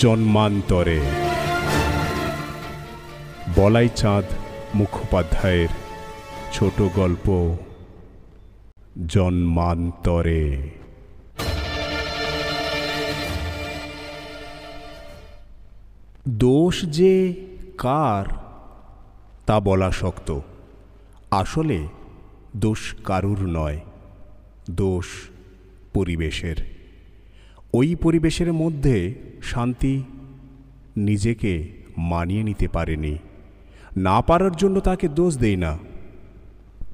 জন্মান্তরে। বলাই চাঁদ মুখোপাধ্যায়ের ছোট গল্প জন্মান্তরে। দোষ যে কার, তা বলা শক্ত। আসলে দোষ কারুর নয়, দোষ পরিবেশের। ওই পরিবেশের মধ্যে শান্তি নিজেকে মানিয়ে নিতে পারেনি। না পারার জন্য তাকে দোষ দেই না,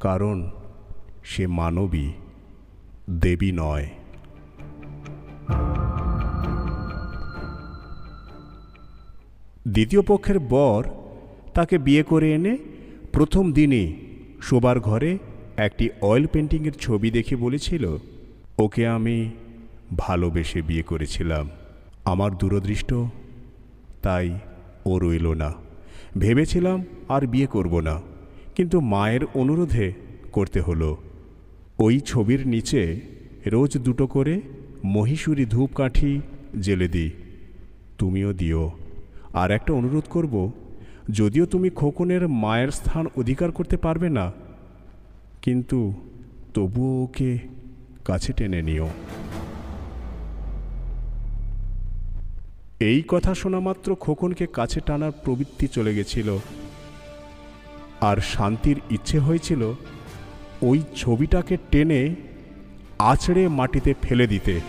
কারণ সে মানবী, দেবী নয়। দ্বিতীয় পক্ষের বর তাকে বিয়ে করে এনে প্রথম দিনে শোবার ঘরে একটি অয়েল পেন্টিংয়ের ছবি দেখে বলেছিল, ওকে আমি ভালোবেসে বিয়ে করেছিলাম। আমার দূরদৃষ্ট, তাই ও রইল না। ভেবেছিলাম আর বিয়ে করব না, কিন্তু মায়ের অনুরোধে করতে হলো। ওই ছবির নিচে রোজ দুটো করে মহীশূরি ধূপকাঠি জেলে দিই। তুমিও দিও। আর একটা অনুরোধ করব, যদিও তুমি খোকনের মায়ের স্থান অধিকার করতে পারবে না, কিন্তু তবুও ওকে কাছে টেনে নিও। এই কথা শোনা মাত্র খোকনকে কাছে টানার প্রবৃত্তি চলে গেছিল। আর শান্তির ইচ্ছে হয়েছিল ওই ছবিটাকে টেনে আছড়ে মাটিতে ফেলে দিতে।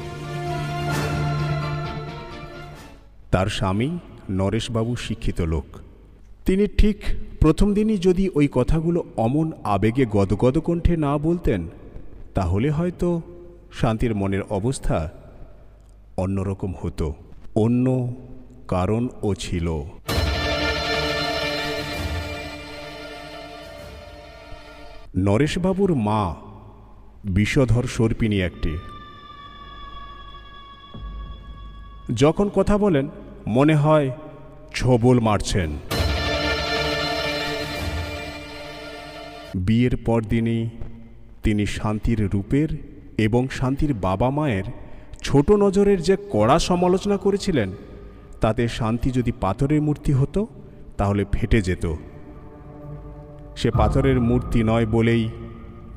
তার স্বামী নরেশবাবু শিক্ষিত লোক। তিনি ঠিক প্রথম দিনই যদি ওই কথাগুলো অমন আবেগে গদগদ কণ্ঠে না বলতেন, তাহলে হয়তো শান্তির মনের অবস্থা অন্যরকম হতো। অন্য কারণও ছিল। নরেশবাবুর মা বিষধর সর্পিনী একটি। যখন কথা বলেন, মনে হয় ছবল মারছেন। বিয়ের পরদিনই তিনি শান্তির রূপের এবং শান্তির বাবা মায়ের ছোট নজরের যে কড়া সমালোচনা করেছিলেন, তাতে শান্তি যদি পাথরের মূর্তি হতো, তাহলে ফেটে যেত। সে পাথরের মূর্তি নয় বলেই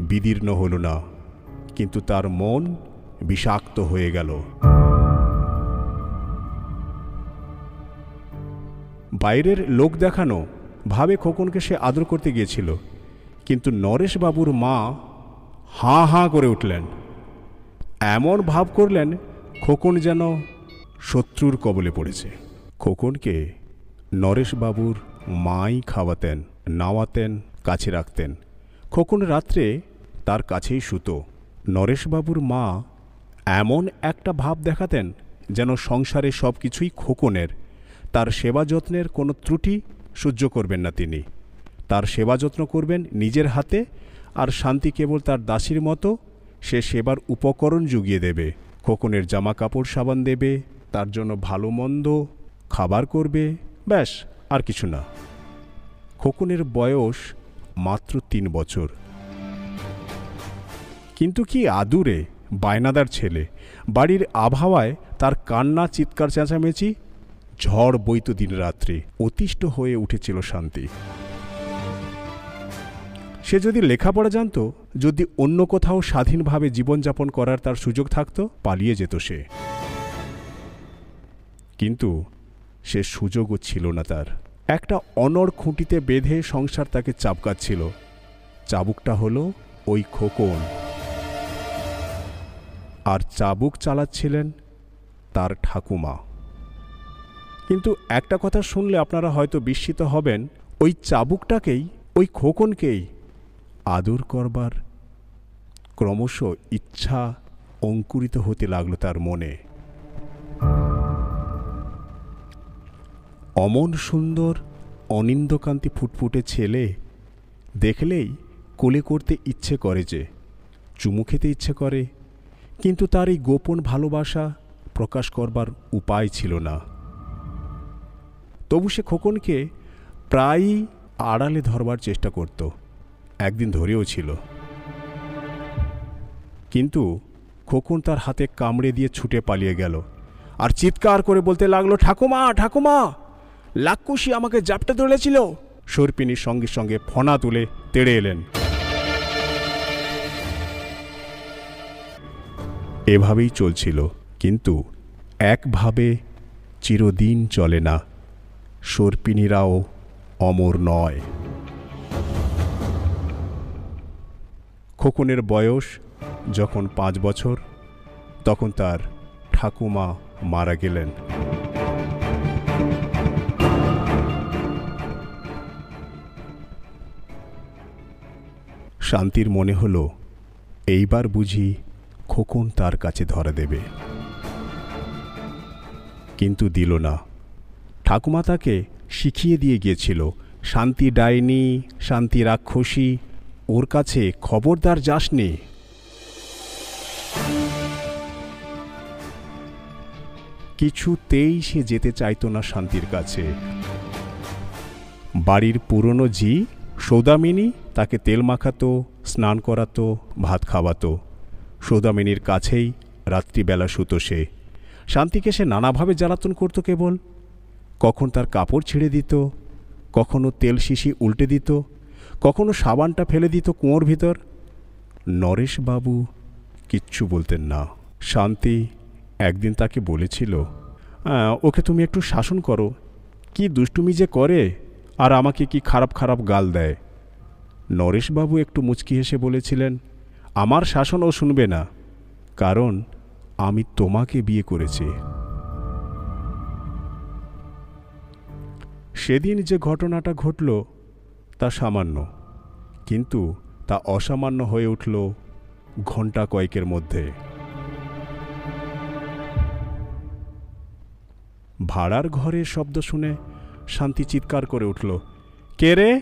বিদীর্ণ হল না, কিন্তু তার মন বিষাক্ত হয়ে গেল। বাইরের লোক দেখানো ভাবে খোকনকে সে আদর করতে গিয়েছিল, কিন্তু নরেশবাবুর মা হাঁ হাঁ করে উঠলেন। এমন ভাব করলেন, খোকন যেন শত্রুর কবলে পড়েছে। খোকনকে নরেশবাবুর মাই খাওয়াতেন, নাওয়াতেন, কাছে রাখতেন। খোকন রাত্রে তার কাছেই শুতো। নরেশবাবুর মা এমন একটা ভাব দেখাতেন যেন সংসারে সব কিছুই খোকনের। তার সেবা যত্নের কোনো ত্রুটি সহ্য করবেন না তিনি। তার সেবা যত্ন করবেন নিজের হাতে, আর শান্তি কেবল তার দাসীর মতো সে সেবার উপকরণ জুগিয়ে দেবে। খোকনের জামা কাপড় সাবান দেবে, তার জন্য ভালো মন্দ খাবার করবে, ব্যাস, আর কিছু না। খোকনের বয়স মাত্র তিন বছর। কিন্তু কি আদুরে, বায়নাদার ছেলে। বাড়ির আবহাওয়ায় তার কান্না, চিৎকার, চেঁচামেচি, ঝড় বইত দিন রাত্রি, অতিষ্ঠ হয়ে উঠেছিল শান্তি। সে যদি লেখাপড়া জানত যদি অন্য কোথাও স্বাধীনভাবে জীবনযাপন করার তার সুযোগ থাকত, পালিয়ে যেত সে। কিন্তু সে সুযোগও ছিল না তার। একটা অনড় খুঁটিতে বেঁধে সংসার তাকে চাবকাচ্ছিল চাবুকটা হলো ওই খোকন। আর চাবুক চালাচ্ছিলেন তার ঠাকুমা। কিন্তু একটা কথা শুনলে আপনারা হয়তো বিস্মিত হবেন, ওই চাবুকটাকেই, ওই খোকনকেই আদর করবার ক্রমশ ইচ্ছা অঙ্কুরিত হতে লাগল তার মনে। অমন সুন্দর অনিন্দকান্তি ফুটফুটে ছেলে দেখলেই কোলে করতে ইচ্ছে করে যে, চুমু খেতে ইচ্ছে করে, কিন্তু তার এই গোপন ভালোবাসা প্রকাশ করবার উপায় ছিল না। তবু সে খোকনকে প্রায়ই আড়ালে ধরবার চেষ্টা করত। একদিন ধরেও ছিল। কিন্তু খোকন তার হাতে কামড়ে দিয়ে ছুটে পালিয়ে গেল। আর চিৎকার করে বলতে লাগল, ঠাকুমা ঠাকুমা লাক্ষুসী আমাকে জাপটে ধরেছিল। সর্পিনীর সঙ্গে সঙ্গে ফনা তুলে তেড়ে এলেন। এভাবেই চলছিল, কিন্তু একভাবে চিরদিন চলে না। সর্পিনীরাও অমর নয়। খোকনের বয়স যখন পাঁচ বছর, তখন তার ঠাকুমা মারা গেলেন। শান্তির মনে হলো, এইবার বুঝি খোকন তার কাছে ধরা দেবে। কিন্তু দিল না। ঠাকুমা তাকে শিখিয়ে দিয়ে গিয়েছিল, শান্তি ডাইনি, শান্তি রাক্ষসী ওর কাছে খবরদার যাসনি। কিছুতেই সে যেতে চাইতো না শান্তির কাছে। বাড়ির পুরনো জি সৌদামিনী তাকে তেল মাখাতো, স্নান করাতো, ভাত খাওয়াতো। সৌদামিনীর কাছেই রাত্রিবেলা শুতো সে। শান্তিকে সে নানাভাবে জ্বালাতন করতো কেবল। কখন তার কাপড় ছিঁড়ে দিত, কখনো তেল শিশি উল্টে দিত কখনো সাবানটা ফেলে দিত কুয়োর ভিতর? নরেশবাবু কিচ্ছু বলতেন না। শান্তি একদিন তাকে বলেছিল "আহ, ওকে তুমি একটু শাসন করো। কি দুষ্টুমি যে করে আর আমাকে কি খারাপ খারাপ গাল দেয়? নরেশবাবু একটু মুচকি হেসে বলেছিলেন আমার শাসন ও শুনবে না কারণ আমি তোমাকে বিয়ে করেছি। সেদিন যে ঘটনাটা ঘটল তা সামান্য। কিন্তু তা অসামান্য হয়ে উঠল ঘণ্টা কয়েকের মধ্যে। ভাড়ার ঘরের শব্দ শুনে শান্তি চিৎকার করে উঠল, কে রে?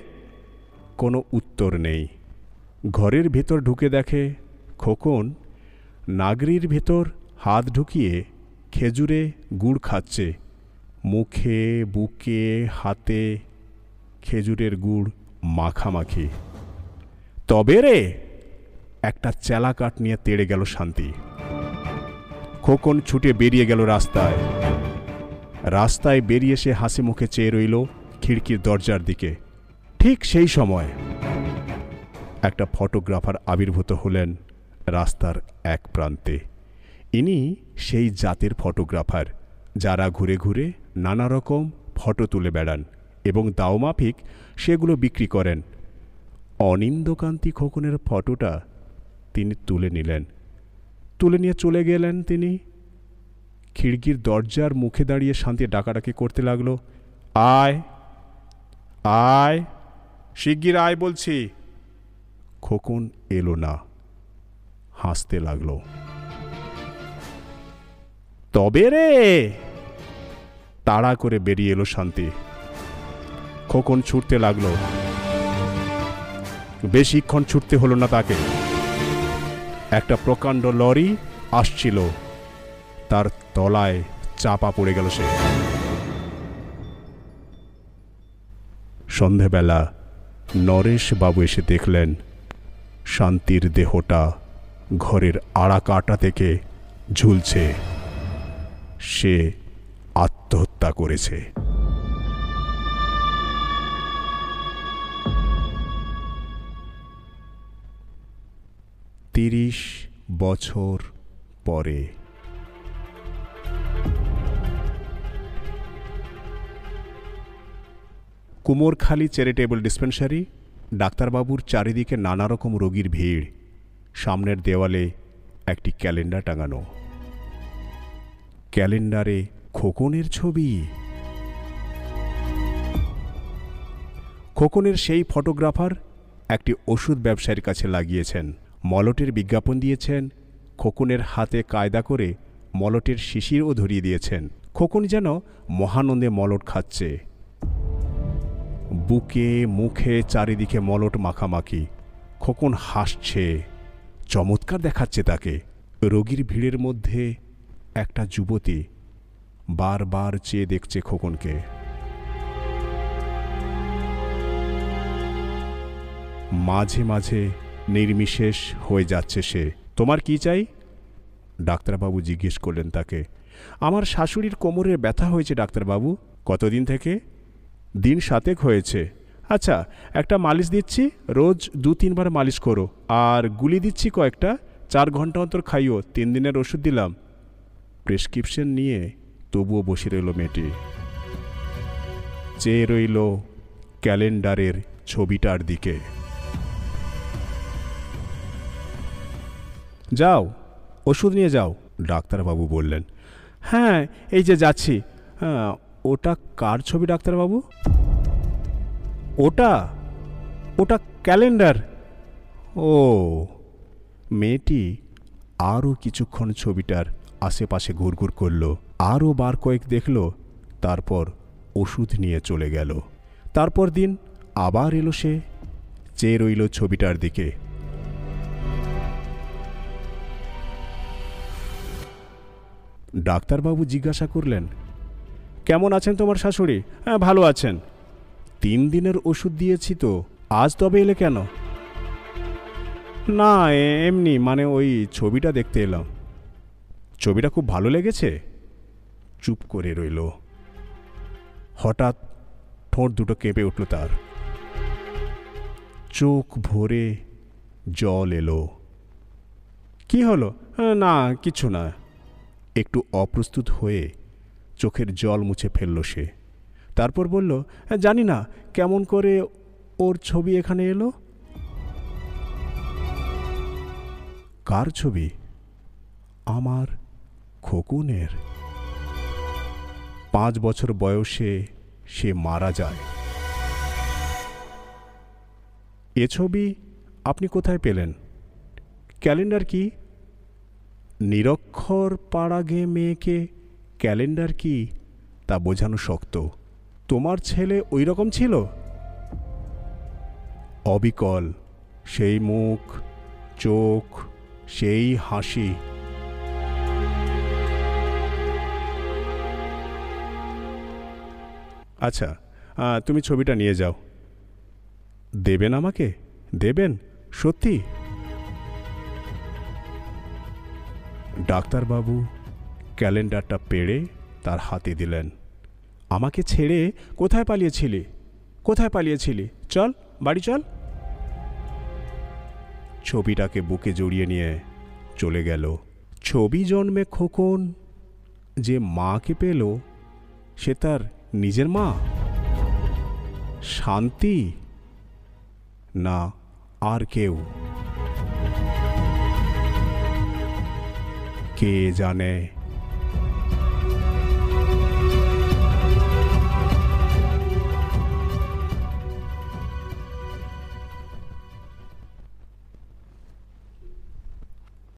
কোনো উত্তর নেই। ঘরের ভেতর ঢুকে দেখে খোকন নাগরির ভেতর হাত ঢুকিয়ে খেজুরে গুড় খাচ্ছে। মুখে, বুকে, হাতে খেজুরের গুড় মাখামাখি। তবে রে, একটা চেলা কাঠ নিয়ে তেড়ে গেল শান্তি। খোকন ছুটে বেরিয়ে গেল রাস্তায়। রাস্তায় বেরিয়ে সে হাসি মুখে চেয়ে রইল খিড়কির দরজার দিকে। ঠিক সেই সময় একটা ফটোগ্রাফার আবির্ভূত হলেন রাস্তার এক প্রান্তে। ইনি সেই জাতের ফটোগ্রাফার, যারা ঘুরে ঘুরে নানা রকম ফটো তুলে বেড়ান। এবং দাওমাফিক সেগুলো বিক্রি করেন। অনিন্দকান্তি খোকনের ফটোটা তিনি তুলে নিলেন। তুলে নিয়ে চলে গেলেন তিনি। খিড়কির দরজার মুখে দাঁড়িয়ে শান্তি ডাকাডাকি করতে লাগল। আয় আয়, শিগগির আয় বলছি। খোকন এলো না। হাসতে লাগল। তবে রে! তাড়া করে বেরিয়ে এলো শান্তি। খোকন ছুটতে লাগল? বেশিক্ষণ ছুটতে হলো না তাকে। একটা প্রকাণ্ড লরি আসছিল। তার তলায় চাপা পড়ে গেল সে। সন্ধেবেলা নরেশ বাবু এসে দেখলেন, শান্তির দেহটা ঘরের আড়া কাটা থেকে ঝুলছে। সে আত্মহত্যা করেছে। তিরিশ বছর পরে। কুমোরখালি চ্যারিটেবল ডিসপেন্সারি, ডাক্তারবাবুর চারিদিকে নানা রকম রোগীর ভিড়। সামনের দেওয়ালে একটি ক্যালেন্ডার টাঙানো। ক্যালেন্ডারে খোকনের ছবি। খোকনের সেই ফটোগ্রাফার একটি ওষুধ ব্যবসায়ীর কাছে লাগিয়েছেন। মলটের বিজ্ঞাপন দিয়েছেন, খোকনের হাতে কায়দা করে মলটের শিশিরও ধরিয়ে দিয়েছেন। খোকন যেন মহানন্দে মলট খাচ্ছে। বুকে, মুখে, চারিদিকে মলট মাখামাখি। খোকন হাসছে, চমৎকার দেখাচ্ছে তাকে। রোগীর ভিড়ের মধ্যে একটা যুবতী বারবার চেয়ে দেখছে খোকনকে। মাঝে মাঝে নির্বিশেষ হয়ে যাচ্ছে সে। তোমার কি চাই? ডাক্তারবাবু জিজ্ঞেস করলেন তাকে। আমার শাশুড়ির কোমরের ব্যথা হয়েছে, ডাক্তারবাবু। কতদিন থেকে? দিন সাতেক হয়েছে। আচ্ছা একটা মালিশ দিচ্ছি, রোজ দু তিনবার মালিশ করো। আর গুলি দিচ্ছি কয়েকটা, চার ঘণ্টা অন্তর খাইও, তিন দিনের ওষুধ দিলাম। প্রেসক্রিপশন নিয়ে তবুও বসে রইল মেয়েটি। চেয়ে রইল ক্যালেন্ডারের ছবিটার দিকে। যাও, ওষুধ নিয়ে যাও, ডাক্তারবাবু বললেন। হ্যাঁ এই যে যাচ্ছি। হ্যাঁ ওটা কার ছবি, ডাক্তারবাবু? ওটা? ওটা ক্যালেন্ডার। ও, মেয়েটি আরও কিছুক্ষণ ছবিটার আশেপাশে ঘুরঘুর করল, আরও বার কয়েক দেখল, তারপর ওষুধ নিয়ে চলে গেল। তারপর দিন আবার এলো সে, চেয়ে রইল ছবিটার দিকে। ডাক্তারবাবু জিজ্ঞাসা করলেন কেমন আছেন তোমার শাশুড়ি? হ্যাঁ ভালো আছেন। তিন দিনের ওষুধ দিয়েছি তো আজ তবে এলে কেন? না এমনি মানে ওই ছবিটা দেখতে এলাম। ছবিটা খুব ভালো লেগেছে? চুপ করে রইল। হঠাৎ ঠোঁট দুটো কেঁপে উঠল তার। চোখ ভরে জল এলো। কি হলো? "আহ, না কিছু না। একটু অপ্রস্তুত হয়ে চোখের জল মুছে ফেলল সে। তারপর বলল "হ্যাঁ, জানি না কেমন করে ওর ছবি এখানে এলো? কার ছবি? আমার খোকুনের। পাঁচ বছর বয়সে সে মারা যায়। এ ছবি আপনি কোথায় পেলেন? ক্যালেন্ডার কি? নিরক্ষর পাড়াগে মেয়েকে ক্যালেন্ডার কি তা বোঝানো শক্ত। তোমার ছেলে ওই রকম ছিল? অবিকল, সেই মুখ, চোখ, সেই হাসি। আচ্ছা তুমি ছবিটা নিয়ে যাও। দেবেন আমাকে? দেবেন? সত্যি? ডাক্তারবাবু ক্যালেন্ডারটা পেড়ে তার হাতে দিলেন। আমাকে ছেড়ে কোথায় পালিয়েছিলি? কোথায় পালিয়েছিলি? চল, বাড়ি চল। ছবিটাকে বুকে জড়িয়ে নিয়ে চলে গেল। ছবি জন্মে খোকন যে মাকে পেল, সে তার নিজের মা। শান্তি না আর কেউ। কে জানে